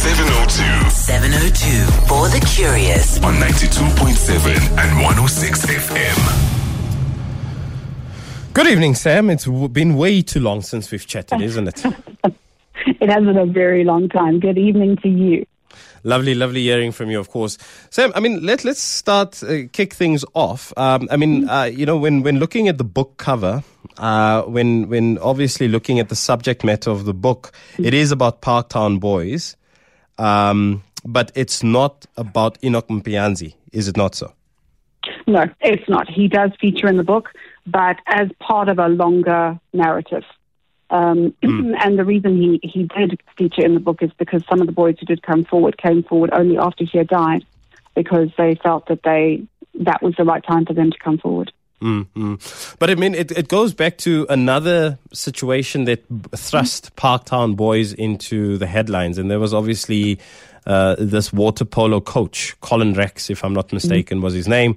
702 702 for the curious. on 92.7 and 106 FM. Good evening, Sam. It's been way too long since we've chatted, isn't it? It has been a very long time. Good evening to you. lovely, lovely hearing from you, of course. Sam, I mean, let let's start uh, kick things off. Um, I mean, uh, you know, when when looking at the book cover, uh, when when obviously looking at the subject matter of the book, it is about Parktown boys, um, but it's not about Enoch Mpianzi, is it not so? No, it's not. He does feature in the book, but as part of a longer narrative. Um, and the reason he, he did feature in the book is because some of the boys who did come forward came forward only after he had died because they felt that they that was the right time for them to come forward. Mm But I mean, it, it goes back to another situation that thrust Parktown boys into the headlines. And there was obviously uh, this water polo coach, Colin Rex, if I'm not mistaken, was his name.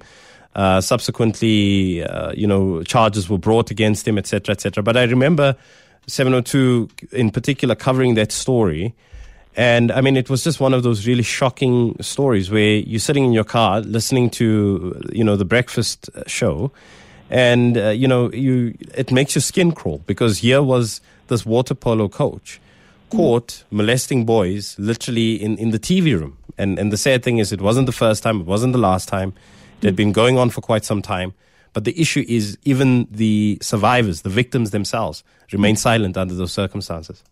Uh, subsequently, uh, you know, charges were brought against him, etc., etc. But I remember 702 in particular covering that story. And I mean, it was just one of those really shocking stories where you're sitting in your car listening to, you know, the breakfast show, and uh, you know, you it makes your skin crawl because here was this water polo coach caught molesting boys literally in, in the TV room. And and the sad thing is, it wasn't the first time, it wasn't the last time. It had been going on for quite some time. But the issue is, even the survivors, the victims themselves, remain silent under those circumstances.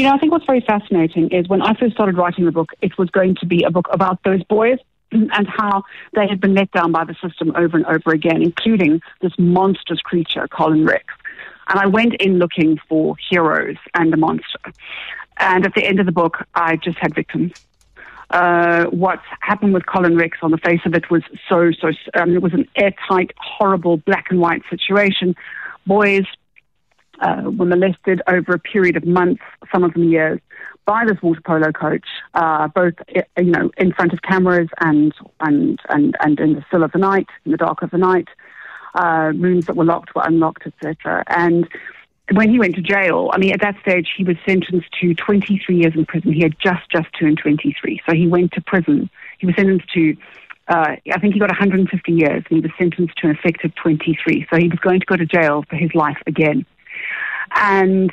You know, I think what's very fascinating is when I first started writing the book, it was going to be a book about those boys and how they had been let down by the system over and over again, including this monstrous creature, Colin Rex. And I went in looking for heroes and a monster. And at the end of the book, I just had victims. Uh, what happened with Colin Rex on the face of it was so, so, um, it was an airtight, horrible black and white situation. Boys uh, were molested over a period of months, some of them years, by this water polo coach, uh, both uh, you know in front of cameras and and and and in the still of the night, in the dark of the night. Uh, rooms that were locked were unlocked, etc. And when he went to jail, I mean, at that stage he was sentenced to 23 years in prison. He had just just turned 23, so he went to prison. He was sentenced to. Uh, I think he got 150 years, and he was sentenced to an effective 23. So he was going to go to jail for his life again and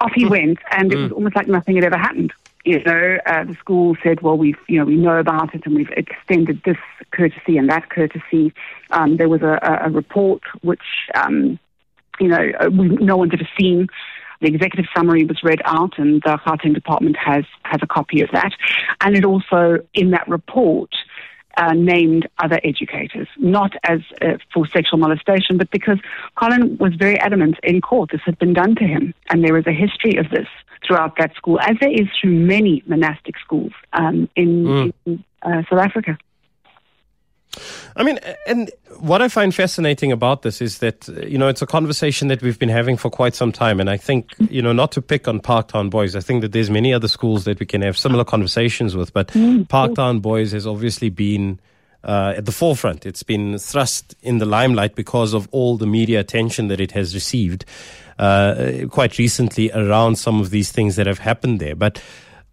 off he went, and it was almost like nothing had ever happened. You know, uh, the school said, "Well, we've you know we know about it, and we've extended this courtesy and that courtesy." Um, there was a, a, a report which um, you know uh, we, no one's ever seen. The executive summary was read out, and the Gauteng department has has a copy of that. And it also in that report uh, named other educators, not as uh, for sexual molestation, but because Colin was very adamant in court this had been done to him, and there is a history of this throughout that school, as there is through many monastic schools um, in, in uh, South Africa. I mean, and what I find fascinating about this is that, you know, it's a conversation that we've been having for quite some time. And I think, you know, not to pick on Parktown Boys, I think that there's many other schools that we can have similar conversations with. But Parktown Boys has obviously been uh, at the forefront. It's been thrust in the limelight because of all the media attention that it has received uh, quite recently around some of these things that have happened there. But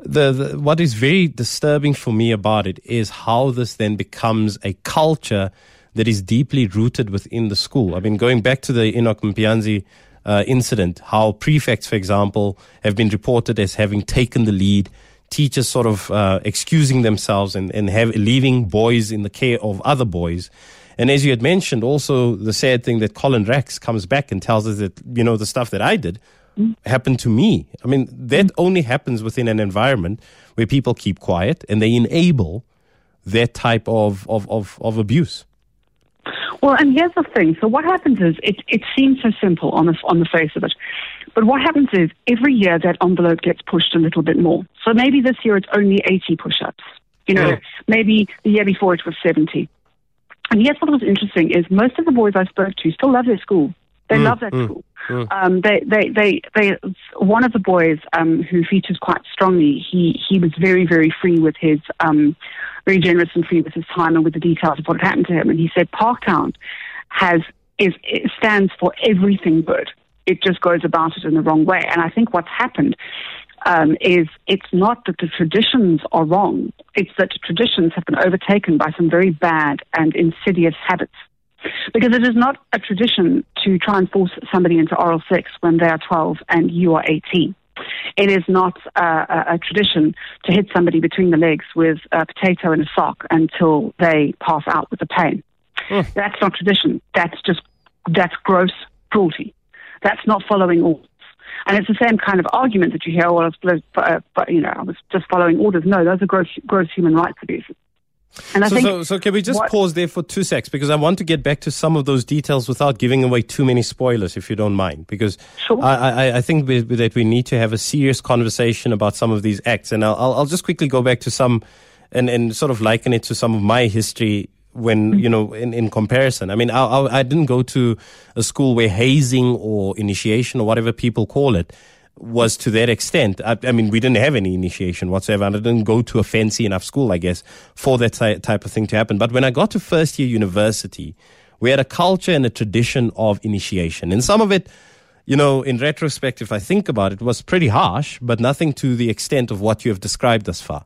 the, the what is very disturbing for me about it is how this then becomes a culture that is deeply rooted within the school. I mean, going back to the Enoch Mpianzi uh, incident, how prefects, for example, have been reported as having taken the lead, teachers sort of uh, excusing themselves and, and have, leaving boys in the care of other boys. And as you had mentioned, also the sad thing that Colin Rex comes back and tells us that, you know, the stuff that I did happened to me. I mean, that mm. only happens within an environment where people keep quiet and they enable that type of, of, of, of abuse. Well, and here's the thing. So what happens is it, it seems so simple on the, on the face of it. But what happens is every year that envelope gets pushed a little bit more. So maybe this year it's only 80 push-ups. You know, Yeah. maybe the year before it was 70. And here's what was interesting is most of the boys I spoke to still love their school. They love that school. Um, they, they, they, they, one of the boys um, who features quite strongly, he, he was very, very free with his, um, very generous and free with his time and with the details of what had happened to him. And he said Parktown has, is, it stands for everything good. It just goes about it in the wrong way. And I think what's happened um, is it's not that the traditions are wrong, it's that the traditions have been overtaken by some very bad and insidious habits. Because it is not a tradition to try and force somebody into oral sex when they are 12 and you are 18. It is not uh, a, a tradition to hit somebody between the legs with a potato and a sock until they pass out with the pain. That's not tradition. That's just that's gross cruelty. That's not following orders. And it's the same kind of argument that you hear. Well, it's, uh, you know, I was just following orders. No, those are gross, gross human rights abuses. And I so, think so, so can we just what, pause there for two secs because I want to get back to some of those details without giving away too many spoilers, if you don't mind. Because sure. I, I, I, think we, that we need to have a serious conversation about some of these acts, and I'll, I'll just quickly go back to some and, and sort of liken it to some of my history when mm-hmm. you know in, in comparison i mean I, I, I, didn't go to a school where hazing or initiation or whatever people call it was to that extent. I, I, mean, we didn't have any initiation whatsoever, and I didn't go to a fancy enough school, I guess, for that type of thing to happen. But when I got to first year university, we had a culture and a tradition of initiation, and some of it. You know, in retrospect, if I think about it, was pretty harsh, but nothing to the extent of what you have described thus far.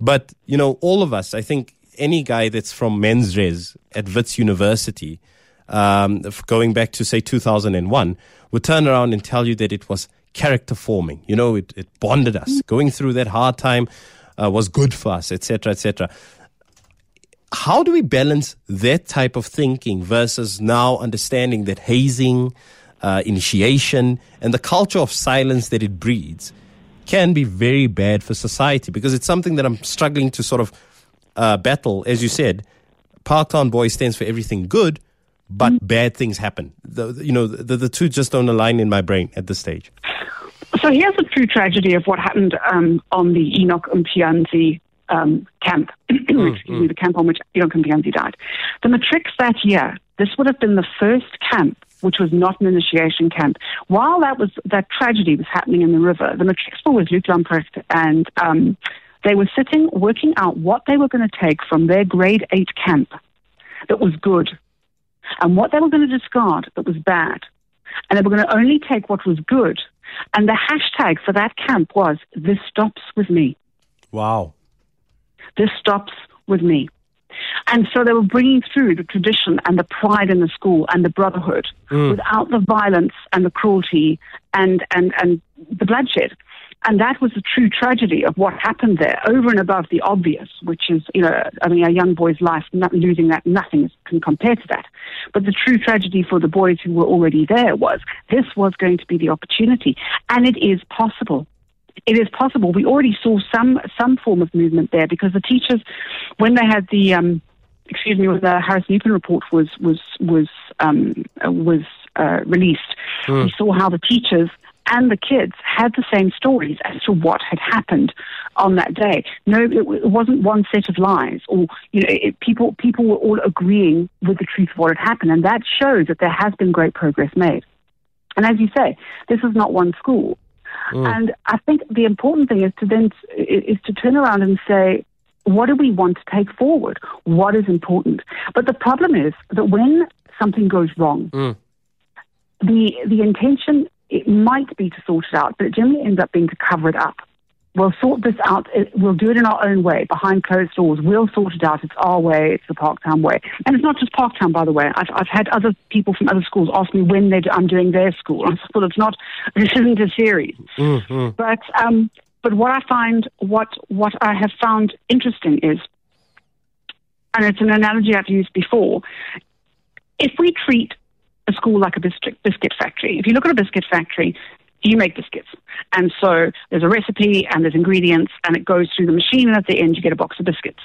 But, you know, all of us, I think any guy that's from men's res at Wits University, um, going back to say 2001, would turn around and tell you that it was character forming. You know, it, it bonded us. Going through that hard time uh, was good for us, etc., etc. How do we balance that type of thinking versus now understanding that hazing, uh, initiation, and the culture of silence that it breeds can be very bad for society? Because it's something that I'm struggling to sort of uh, battle. As you said, Parktown Boy stands for everything good, but mm. bad things happen. The, you know, the, the two just don't align in my brain at this stage. So here's the true tragedy of what happened um, on the Enoch Mpianzi um, camp, mm, excuse mm. me, the camp on which Enoch Mpianzi died. The Matrics that year, this would have been the first camp which was not an initiation camp. While that was that tragedy was happening in the river, the were with Luke Lamprecht and um, they were sitting working out what they were going to take from their grade eight camp that was good and what they were going to discard that was bad. And they were going to only take what was good and the hashtag for that camp was, This stops with me. Wow. This stops with me. And so they were bringing through the tradition and the pride in the school and the brotherhood mm. without the violence and the cruelty and, and, and the bloodshed. And that was the true tragedy of what happened there, over and above the obvious, which is, you know, I mean, a young boy's life, not losing that, nothing can compare to that. But the true tragedy for the boys who were already there was this was going to be the opportunity. And it is possible. It is possible. We already saw some, some form of movement there because the teachers, when they had the, um, excuse me, when the Harris Nupen report was, was, was, um, was, uh, released, mm. we saw how the teachers and the kids had the same stories as to what had happened on that day. No, it, it wasn't one set of lies, or you know, it, people people were all agreeing with the truth of what had happened, and that shows that there has been great progress made. And as you say, this is not one school. Mm. And I think the important thing is to then is to turn around and say, what do we want to take forward? What is important? But the problem is that when something goes wrong, mm. the the intention it might be to sort it out, but it generally ends up being to cover it up. We'll sort this out. We'll do it in our own way, behind closed doors. We'll sort it out. It's our way. It's the Parktown way. And it's not just Parktown, by the way. I've, I've had other people from other schools ask me when do, I'm doing their school. I thought it's not. This isn't a series. Mm-hmm. But um, but what I find, what what I have found interesting is, and it's an analogy I've used before. If we treat a school like a biscuit, biscuit factory. If you look at a biscuit factory, you make biscuits. And so there's a recipe and there's ingredients and it goes through the machine and at the end you get a box of biscuits.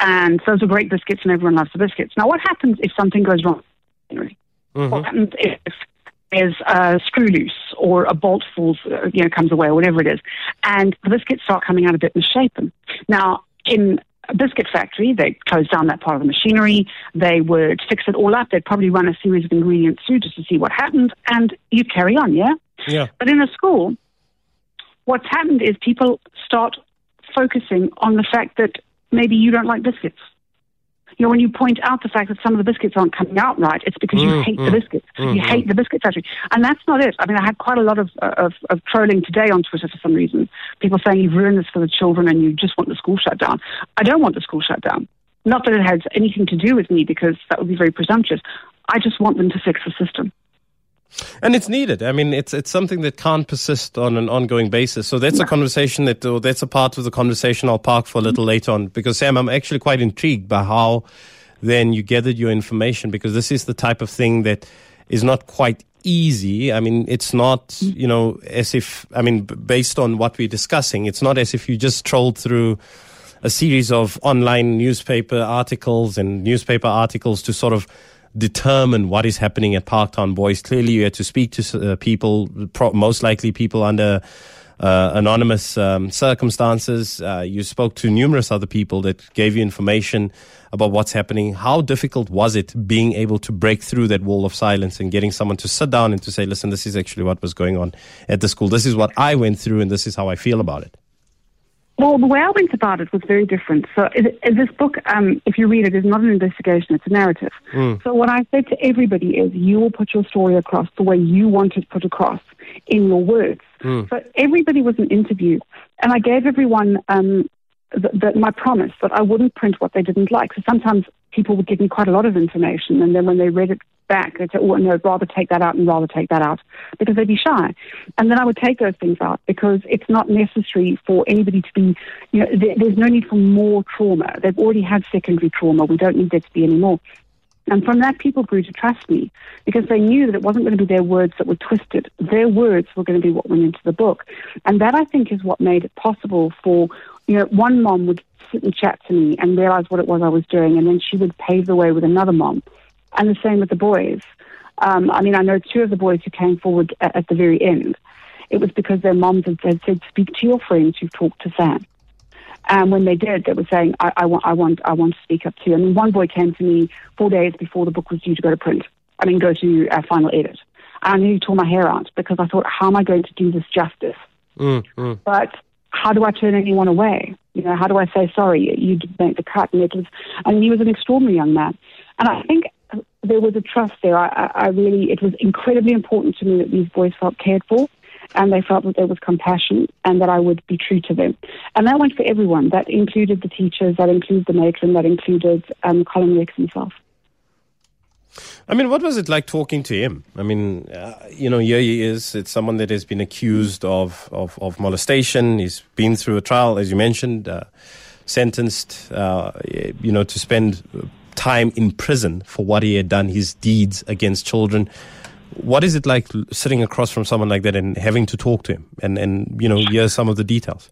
And those are great biscuits and everyone loves the biscuits. Now what happens if something goes wrong? Mm-hmm. What happens if there's a screw loose or a bolt falls, uh, you know, comes away or whatever it is, and the biscuits start coming out a bit misshapen. Now, in a biscuit factory. They'd close down that part of the machinery. They would fix it all up. They'd probably run a series of ingredients through just to see what happened, and you carry on, yeah? Yeah. But in a school, what's happened is people start focusing on the fact that maybe you don't like biscuits. You know, when you point out the fact that some of the biscuits aren't coming out right, it's because you mm, hate the mm, biscuits. You mm, hate the biscuit factory, and that's not it. I mean, I had quite a lot of, of of trolling today on Twitter for some reason. People saying you've ruined this for the children and you just want the school shut down. I don't want the school shut down. Not that it has anything to do with me, because that would be very presumptuous. I just want them to fix the system. And it's needed. I mean, it's it's something that can't persist on an ongoing basis. So that's a conversation that, or that's a part of the conversation I'll park for a little later on. Because Sam, I'm actually quite intrigued by how then you gathered your information because this is the type of thing that is not quite easy. I mean, it's not, mm. you know, as if, I mean, b- based on what we're discussing, it's not as if you just trolled through a series of online newspaper articles and newspaper articles to sort of determine what is happening at Parktown Boys. Clearly, you had to speak to uh, people, pro- most likely people under uh, anonymous um, circumstances. Uh, you spoke to numerous other people that gave you information about what's happening. How difficult was it being able to break through that wall of silence and getting someone to sit down and to say, listen, this is actually what was going on at the school. This is what I went through, and this is how I feel about it. Well, the way I went about it was very different. So, it, it- this book, um, if you read it, is not an investigation; it's a narrative. So, what I said to everybody is, you will put your story across the way you want it put across in your words. So, everybody was an interview, and I gave everyone um, the, my promise that I wouldn't print what they didn't like. So, sometimes people would give me quite a lot of information, and then when they read it back, they'd say, "Oh, no, rather take that out and rather take that out," because they'd be shy. And then I would take those things out because it's not necessary for anybody to be, you know, there, there's no need for more trauma. They've already had secondary trauma. We don't need there to be any more. And from that, people grew to trust me because they knew that it wasn't going to be their words that were twisted. Their words were going to be what went into the book. And that, I think, is what made it possible for, you know, one mom would sit and chat to me and realize what it was I was doing, and then she would pave the way with another mom. And the same with the boys. Um, I mean, I know two of the boys who came forward at, at the very end. It was because their moms had, said, "Speak to your friends who've talked to Sam." And when they did, they were saying, I, I, want, I, want, I want to speak up too. I mean, one boy came to me four days before the book was due to go to print. I mean, go to uh, final edit. And I nearly tore my hair out because I thought, how am I going to do this justice? Mm, mm. But how do I turn anyone away? You know, how do I say sorry? You did make the cut, and it was. And he was an extraordinary young man, and I think there was a trust there. I, I, I really, it was incredibly important to me that these boys felt cared for, and they felt that there was compassion, and that I would be true to them. And that went for everyone. That included the teachers, that included the matron, that included um, Colin Rex himself. I mean, what was it like talking to him? I mean, uh, you know, here he is. It's someone that has been accused of, of, of molestation. He's been through a trial, as you mentioned, uh, sentenced, uh, you know, to spend time in prison for what he had done, his deeds against children. What is it like sitting across from someone like that and having to talk to him and, and you know, hear some of the details?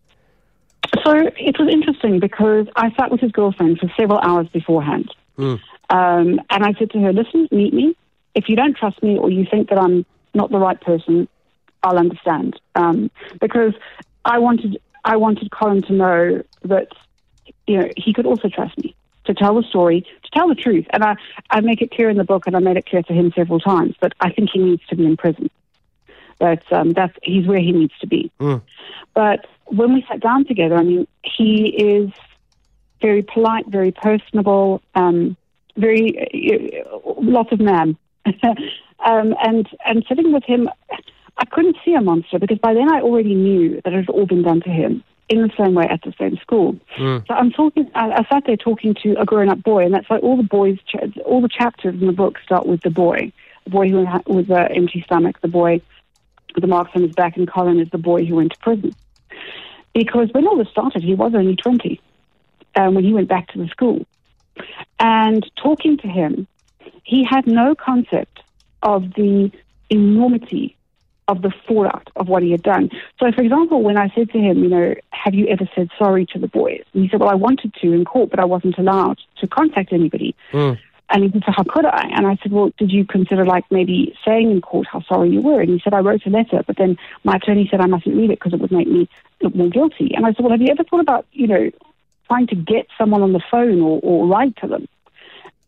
So it was interesting because I sat with his girlfriend for several hours beforehand. Um, and I said to her, listen, meet me. If you don't trust me or you think that I'm not the right person, I'll understand. Um, because I wanted, I wanted Colin to know that, you know, he could also trust me to tell the story, to tell the truth. And I, I make it clear in the book, and I made it clear to him several times, that I think he needs to be in prison. That um, that's he's where he needs to be. But when we sat down together, I mean, he is very polite, very personable, um, very uh, lots of man. um, and and sitting with him, I couldn't see a monster because by then I already knew that it had all been done to him in the same way at the same school. So I'm talking. I, I sat there talking to a grown-up boy, and that's why all the boys, all the chapters in the book start with the boy, the boy who had, with the empty stomach, the boy with the marks on his back, and Colin is the boy who went to prison. Because when all this started, he was only 20 um, when he went back to the school. And talking to him, he had no concept of the enormity of the fallout of what he had done. So, for example, when I said to him, you know, have you ever said sorry to the boys? And he said, well, I wanted to in court, but I wasn't allowed to contact anybody. Mm. And he said, so how could I? And I said, well, did you consider like maybe saying in court how sorry you were? And he said, I wrote a letter, but then my attorney said I mustn't read it because it would make me look more guilty. And I said, well, have you ever thought about, you know, trying to get someone on the phone or, or write to them?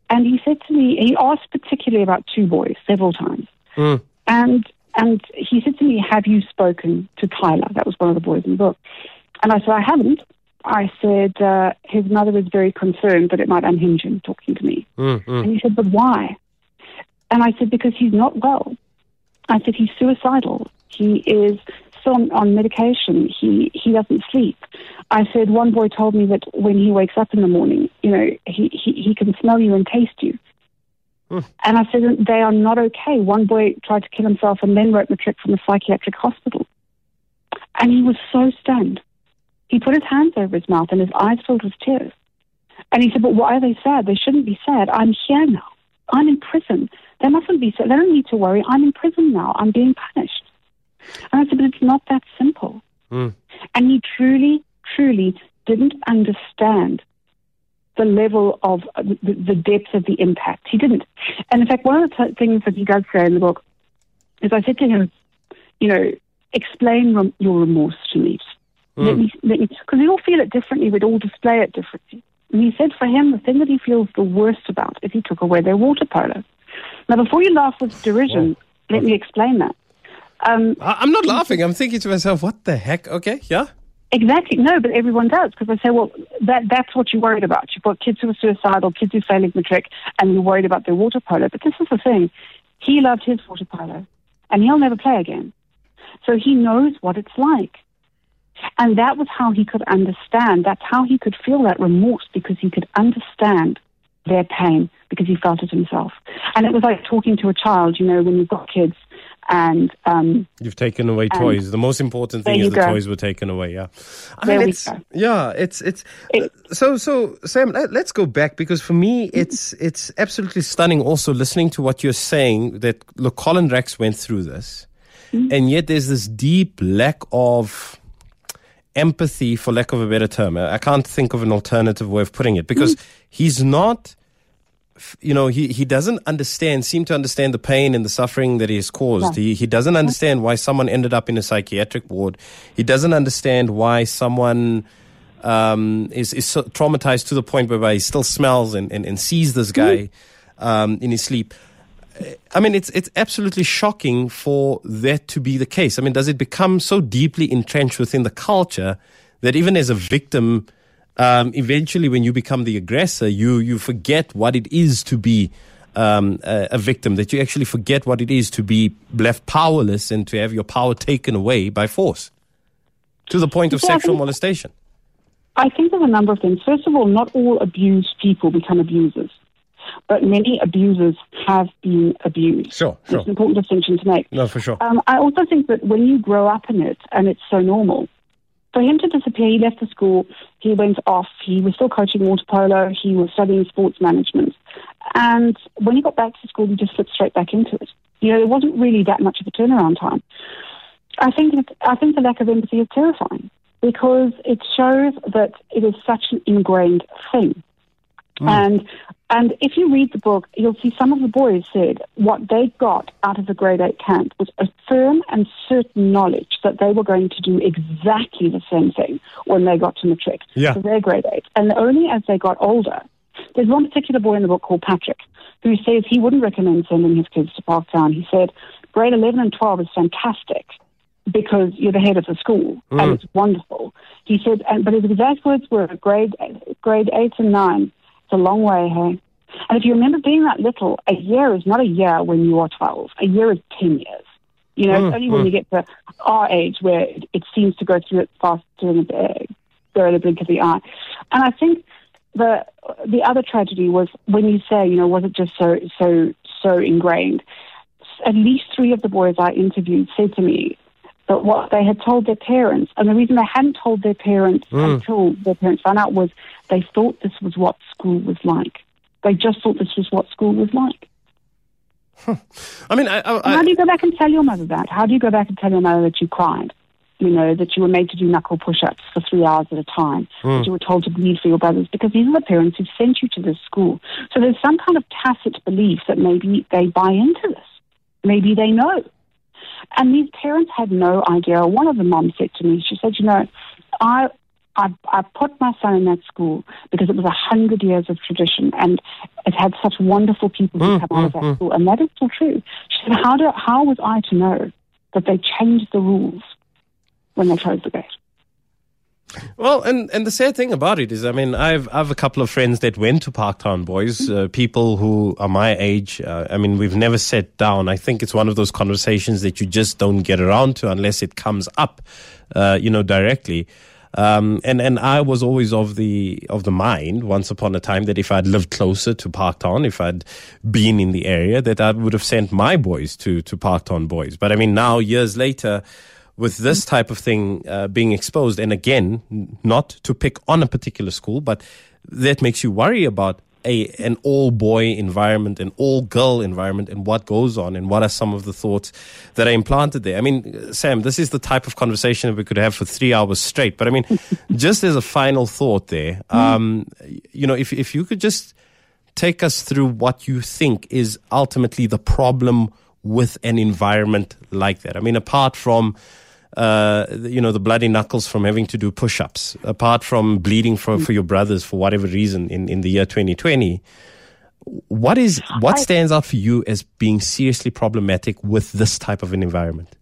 And he said to me, he asked particularly about two boys several times. Mm. And and he said to me, Have you spoken to Tyler? That was one of the boys in the book. And I said, I haven't. I said, uh, his mother was very concerned that it might unhinge him talking to me. Mm, mm. And he said, but why? And I said, because he's not well. I said, he's suicidal. He is still on, on medication. He, he doesn't sleep. I said, one boy told me that when he wakes up in the morning, you know, he, he, he can smell you and taste you. And I said, they are not okay. One boy tried to kill himself and then wrote matric from a psychiatric hospital. And he was so stunned. He put his hands over his mouth and his eyes filled with tears. And he said, But why are they sad? They shouldn't be sad. I'm here now. I'm in prison. They mustn't be sad. They don't need to worry. I'm in prison now. I'm being punished. And I said, But it's not that simple. Mm. And he truly, truly didn't understand the level of uh, the, the depth of the impact. He didn't. And in fact, one of the t- things that he does say in the book is I said to him, you know, explain rem- your remorse to me. Let me, let me, because we all feel it differently. We'd all display it differently. And he said for him, the thing that he feels the worst about is he took away their water polo. Now, before you laugh with derision, let me explain that. Um, I- I'm not laughing. I'm thinking to myself, what the heck? Okay, yeah. Exactly. No, but everyone does because I say, well, that that's what you're worried about. You've got kids who are suicidal, kids who failing matric, and you're worried about their water polo. But this is the thing: he loved his water polo, and he'll never play again. So he knows what it's like, and that was how he could understand. That's how he could feel that remorse because he could understand their pain because he felt it himself. And it was like talking to a child. You know, when you've got kids, and um, You've taken away toys. The most important thing is the go. toys were taken away. Yeah, I There mean, it's go. yeah, it's it's It- so so. Sam, let, let's go back because for me, mm-hmm. it's it's absolutely stunning. Also, listening to what you're saying that look, Colin Rex went through this, mm-hmm. and yet there's this deep lack of empathy, for lack of a better term. I I can't think of an alternative way of putting it because mm-hmm. he's not you know, he, he doesn't understand, seem to understand the pain and the suffering that he has caused. Yeah. He, he doesn't understand why someone ended up in a psychiatric ward. He doesn't understand why someone um, is, is so traumatized to the point whereby he still smells and, and, and sees this guy um, in his sleep. I mean, it's it's absolutely shocking for that to be the case. I mean, does it become so deeply entrenched within the culture that even as a victim, um, eventually, when you become the aggressor, you you forget what it is to be um, a, a victim. That you actually forget what it is to be left powerless and to have your power taken away by force, to the point of Yeah, I sexual think- molestation. I think there's a number of things. First of all, not all abused people become abusers, but many abusers have been abused. Sure, sure. It's an important distinction to make. No, for sure. Um, I also think that when you grow up in it and it's so normal, for him to disappear, he left the school, he went off, he was still coaching water polo, he was studying sports management. And when he got back to school, he just slipped straight back into it. You know, there wasn't really that much of a turnaround time. I think I think the lack of empathy is terrifying because it shows that it is such an ingrained thing. Mm. And and if you read the book, you'll see some of the boys said what they got out of the grade eight camp was a firm and certain knowledge that they were going to do exactly the same thing when they got to matric Yeah. for their grade eight. And only as they got older, there's one particular boy in the book called Patrick who says he wouldn't recommend sending his kids to Parktown. He said grade 11 and 12 is fantastic because you're the head of the school and mm. it's wonderful. He said, and, but his exact words were grade grade eight and nine. It's a long way, hey. And if you remember being that little, a year is not a year when you are 12. A year is 10 years. You know, it's mm, only when mm. you get to our age where it, it seems to go through it faster than a, go in a blink of the eye. And I think the the other tragedy was when you say, you know, was it just so so so ingrained? At least three of the boys I interviewed said to me that what they had told their parents, and the reason they hadn't told their parents mm. until their parents found out was they thought this was what school was like. They just thought this was what school was like. I mean, I, I, How do you go back and tell your mother that? How do you go back and tell your mother that you cried? You know, that you were made to do knuckle push ups for three hours at a time, mm. that you were told to bleed for your brothers, because these are the parents who sent you to this school. So there's some kind of tacit belief that maybe they buy into this. Maybe they know. And these parents had no idea. One of the moms said to me, she said, you know, I I, I put my son in that school because it was a hundred years of tradition and it had such wonderful people who mm, come out of mm, that mm. school. And that is still true. She said, how, do, how was I to know that they changed the rules when they closed the gate? Well, and, and the sad thing about it is, I mean, I've I've a couple of friends that went to Parktown Boys, uh, people who are my age. Uh, I mean, we've never sat down. I think it's one of those conversations that you just don't get around to unless it comes up, uh, you know, directly. Um, and and I was always of the of the mind once upon a time that if I'd lived closer to Parktown, if I'd been in the area, that I would have sent my boys to to Parktown Boys. But I mean, now years later, with this type of thing uh, being exposed, and again, not to pick on a particular school, but that makes you worry about a an all boy environment, an all girl environment, and what goes on, and what are some of the thoughts that are implanted there. I mean, Sam, this is the type of conversation that we could have for three hours straight. But I mean, just as a final thought, there, um, you know, if if you could just take us through what you think is ultimately the problem with an environment like that. I mean, apart from uh, you know, the bloody knuckles from having to do push ups, apart from bleeding for, for your brothers for whatever reason in, in the year 2020. What is what stands out for you as being seriously problematic with this type of an environment?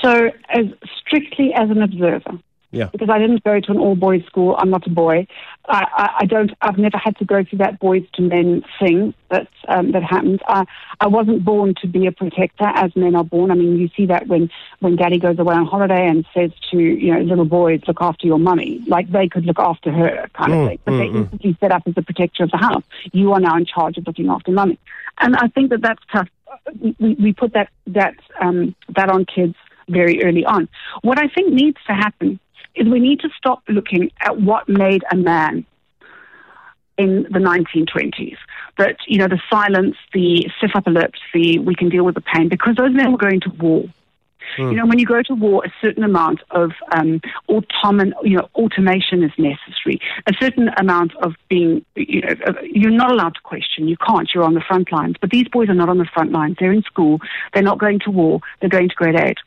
So, as strictly as an observer, Yeah. because I didn't go to an all boys school. I'm not a boy. I, I, I don't. I've never had to go through that boys to men thing that um, that happens. I, I wasn't born to be a protector, as men are born. I mean, you see that when when daddy goes away on holiday and says to you know little boys, look after your mummy, like they could look after her, kind of Mm, thing. But mm, they mm. instantly set up as the protector of the house. You are now in charge of looking after mummy, and I think that that's tough. We, we put that that um, that on kids very early on. What I think needs to happen is we need to stop looking at what made a man in the 1920s. That, you know, the silence, the stiff upper lips, the we can deal with the pain, because those men were going to war. You know, when you go to war, a certain amount of um, autonom- you know, automation is necessary. A certain amount of being, you know, you're not allowed to question. You can't. You're on the front lines. But these boys are not on the front lines. They're in school. They're not going to war. They're going to grade eight.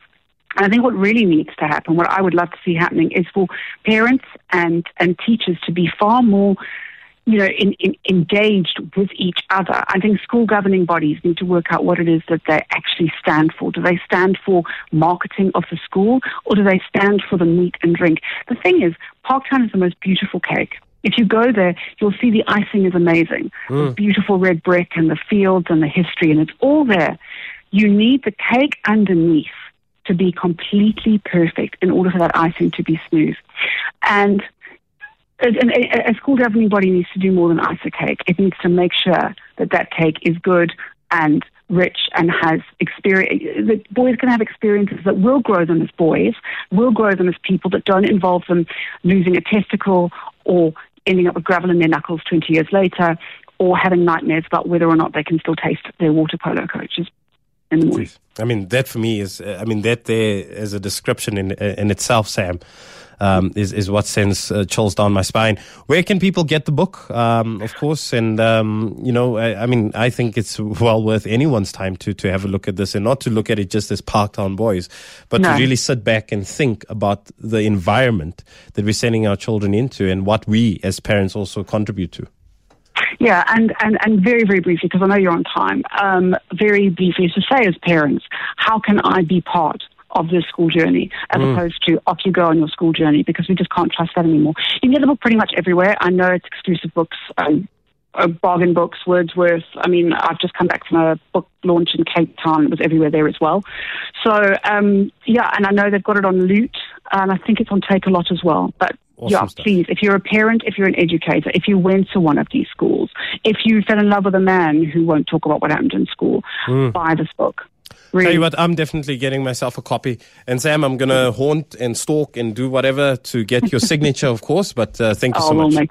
And I think what really needs to happen, what I would love to see happening, is for parents and, and teachers to be far more, you know, in, in, engaged with each other. I think school governing bodies need to work out what it is that they actually stand for. Do they stand for marketing of the school, or do they stand for the meat and drink? The thing is, Parktown is the most beautiful cake. If you go there, you'll see the icing is amazing. The hmm. beautiful red brick and the fields and the history, and it's all there. You need the cake underneath to be completely perfect in order for that icing to be smooth. And a, a, school governing body needs to do more than ice a cake. It needs to make sure that that cake is good and rich and has experience. The boys can have experiences that will grow them as boys, will grow them as people that don't involve them losing a testicle or ending up with gravel in their knuckles 20 years later or having nightmares about whether or not they can still taste their water polo coaches in the morning. I mean, that for me is, uh, I mean, that there is a description in in itself, Sam, um, is is what sends uh, chills down my spine. Where can people get the book? Um, of course, and um, you know, I, I mean, I think it's well worth anyone's time to to have a look at this and not to look at it just as Parktown Boys, but to really sit back and think about the environment that we're sending our children into and what we as parents also contribute to. Yeah, and, and, and very, very briefly, because I know you're on time, um, very briefly to say as parents, how can I be part of this school journey as opposed to off you go on your school journey because we just can't trust that anymore. You can get the book pretty much everywhere. I know it's exclusive books, um, bargain books, Wordsworth. I mean, I've just come back from a book launch in Cape Town. It was everywhere there as well. So, um, yeah, and I know they've got it on Loot, and I think it's on Takealot as well. But Awesome yeah, stuff. please, if you're a parent, if you're an educator, if you went to one of these schools, if you fell in love with a man who won't talk about what happened in school, buy this book. Tell you what, I'm definitely getting myself a copy. And Sam, I'm going to haunt and stalk and do whatever to get your signature, of course. But uh, thank you oh, so we'll much. make